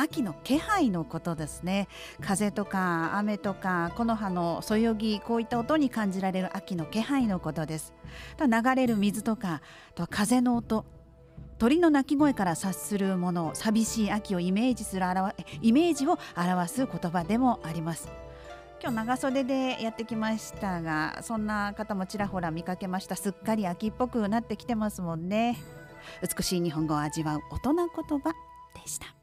秋の気配のことですね。風とか雨とか木の葉のそよぎこういった音に感じられる秋の気配のことです。流れる水とかと風の音。鳥の鳴き声から察するもの寂しい秋をイメージするイメージを表す言葉でもあります。今日長袖でやってきましたがそんな方もちらほら見かけました。すっかり秋っぽくなってきてますもんね。美しい日本語を味わう大人言葉でした。